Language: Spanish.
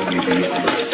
Gracias.